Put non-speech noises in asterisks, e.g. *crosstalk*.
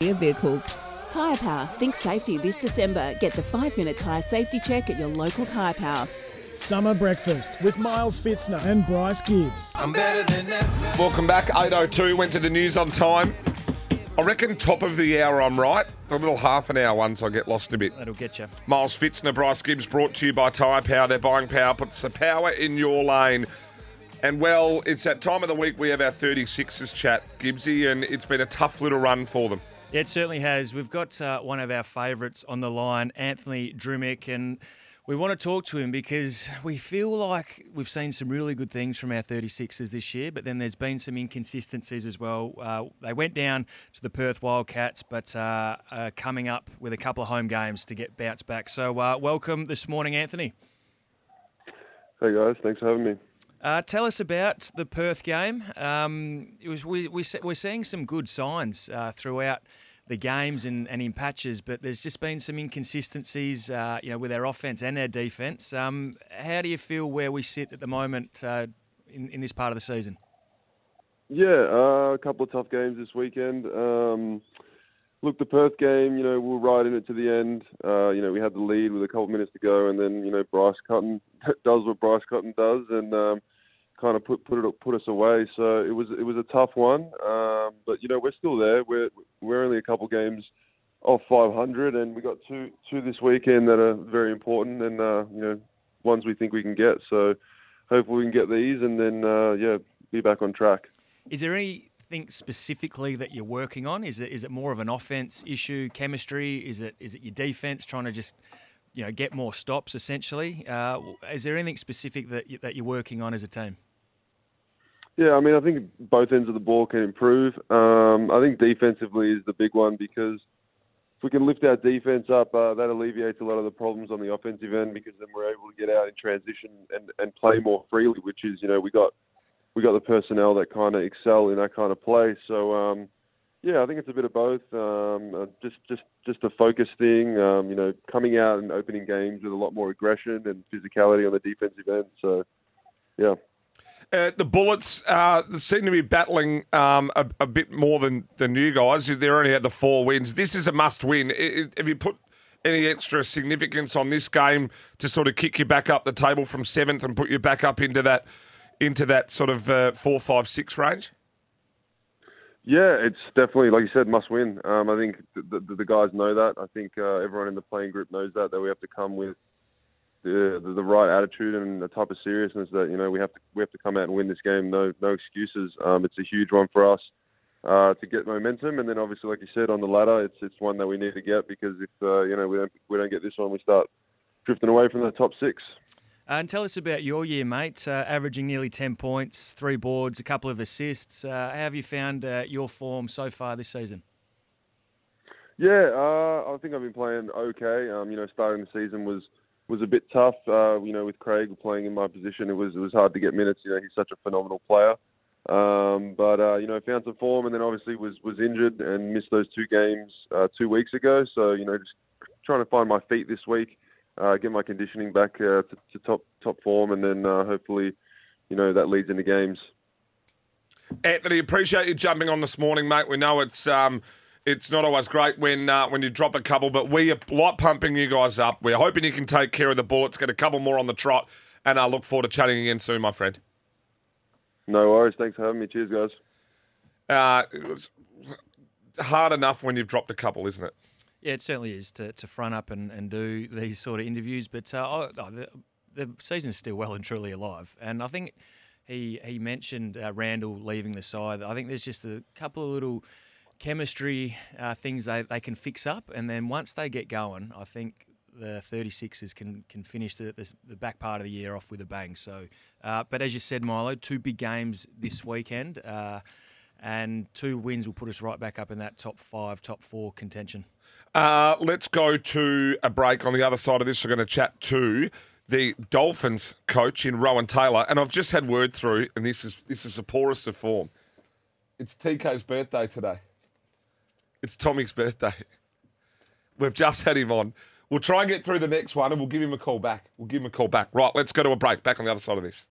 vehicles. Tyre Power, think safety this December. Get the five minute tyre safety check at your local Tyre Power. Summer breakfast with Miles Fitzner and Bryce Gibbs. I'm better than ever. Welcome back. 8.02, went to the news on time. I reckon top of the hour I'm right. A little half an hour once I get lost a bit. That'll get you. Miles Fitzner, Bryce Gibbs, brought to you by Tyre Power. They're buying power puts the power in your lane. And well, it's that time of the week we have our 36ers chat, Gibbsy, and it's been a tough little run for them. It certainly has. We've got uh, one of our favourites on the line, Anthony Drmic, and we want to talk to him because we feel like we've seen some really good things from our 36ers this year, but then there's been some inconsistencies as well. Uh, they went down to the Perth Wildcats, but uh, uh, coming up with a couple of home games to get bounced back. So, uh, welcome this morning, Anthony. Hey guys, thanks for having me. Uh, tell us about the Perth game. Um, it was we, we, we're seeing some good signs uh, throughout the games and, and in patches, but there's just been some inconsistencies, uh, you know, with our offense and our defense. Um, how do you feel where we sit at the moment uh, in, in this part of the season? Yeah, uh, a couple of tough games this weekend. Um, look, the Perth game, you know, we're right in it to the end. Uh, you know, we had the lead with a couple of minutes to go, and then you know Bryce Cotton *laughs* does what Bryce Cotton does, and um, kind of put put it put us away. So it was it was a tough one, um, but you know we're still there. We're we're only a couple games off 500, and we got two two this weekend that are very important, and uh, you know ones we think we can get. So hopefully we can get these, and then uh, yeah, be back on track. Is there anything specifically that you're working on? Is it is it more of an offense issue, chemistry? Is it is it your defense trying to just you know get more stops essentially? Uh, is there anything specific that you, that you're working on as a team? Yeah, I mean, I think both ends of the ball can improve. Um, I think defensively is the big one because if we can lift our defense up, uh, that alleviates a lot of the problems on the offensive end because then we're able to get out in transition and, and play more freely. Which is, you know, we got we got the personnel that kind of excel in that kind of play. So um, yeah, I think it's a bit of both. Um, uh, just just just a focus thing. Um, you know, coming out and opening games with a lot more aggression and physicality on the defensive end. So yeah. Uh, the Bullets uh, seem to be battling um, a, a, bit more than, than you guys. They only had the four wins. This is a must win. Have you put any extra significance on this game to sort of kick you back up the table from seventh and put you back up into that into that sort of uh, four, five, six range? Yeah, it's definitely like you said, must win. Um, I think the, the, the, guys know that. I think uh, everyone in the playing group knows that that we have to come with the, the, the right attitude and the type of seriousness that you know we have to we have to come out and win this game. No no excuses. Um, it's a huge one for us uh, to get momentum, and then obviously, like you said, on the ladder, it's it's one that we need to get because if uh, you know we don't we don't get this one, we start drifting away from the top six. And tell us about your year, mate. Uh, averaging nearly 10 points, three boards, a couple of assists. Uh, how have you found uh, your form so far this season? Yeah, uh, I think I've been playing okay. Um, you know, starting the season was was a bit tough. Uh, you know, with Craig playing in my position, it was it was hard to get minutes. You know, he's such a phenomenal player. Um, but uh, you know, found some form, and then obviously was was injured and missed those two games uh, two weeks ago. So you know, just trying to find my feet this week, uh, get my conditioning back uh, to, to, top top form, and then uh, hopefully, you know, that leads into games. Anthony, appreciate you jumping on this morning, mate. We know it's um, it's not always great when uh, when you drop a couple, but we are light pumping you guys up. We're hoping you can take care of the bullets, get a couple more on the trot, and I look forward to chatting again soon, my friend. No worries. Thanks for having me. Cheers, guys. Uh, it's hard enough when you've dropped a couple, isn't it? Yeah, it certainly is to, to front up and, and do these sort of interviews. But uh, oh, the, the season is still well and truly alive. And I think he he mentioned uh, Randall leaving the side. I think there's just a couple of little chemistry uh, things they, they can fix up. And then once they get going, I think the 36ers can can finish the, the, the back part of the year off with a bang. So, uh, but as you said, Milo, two big games this weekend, uh, and two wins will put us right back up in that top five, top four contention. Uh, let's go to a break. On the other side of this, we're going to chat to the Dolphins coach in Rowan Taylor, and I've just had word through, and this is this is the poorest of form. It's TK's birthday today. It's Tommy's birthday. We've just had him on. We'll try and get through the next one and we'll give him a call back. We'll give him a call back. Right, let's go to a break. Back on the other side of this.